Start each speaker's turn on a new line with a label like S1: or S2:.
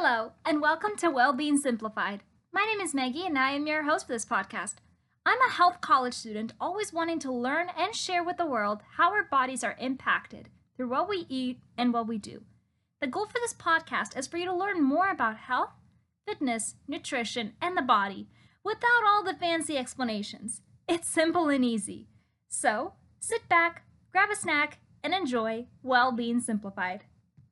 S1: Hello, and welcome to Wellbeing Simplified. My name is Maggie, and I am your host for this podcast. I'm a health college student, always wanting to learn and share with the world how our bodies are impacted through what we eat and what we do. The goal for this podcast is for you to learn more about health, fitness, nutrition, and the body without all the fancy explanations. It's simple and easy. So, sit back, grab a snack, and enjoy Wellbeing Simplified.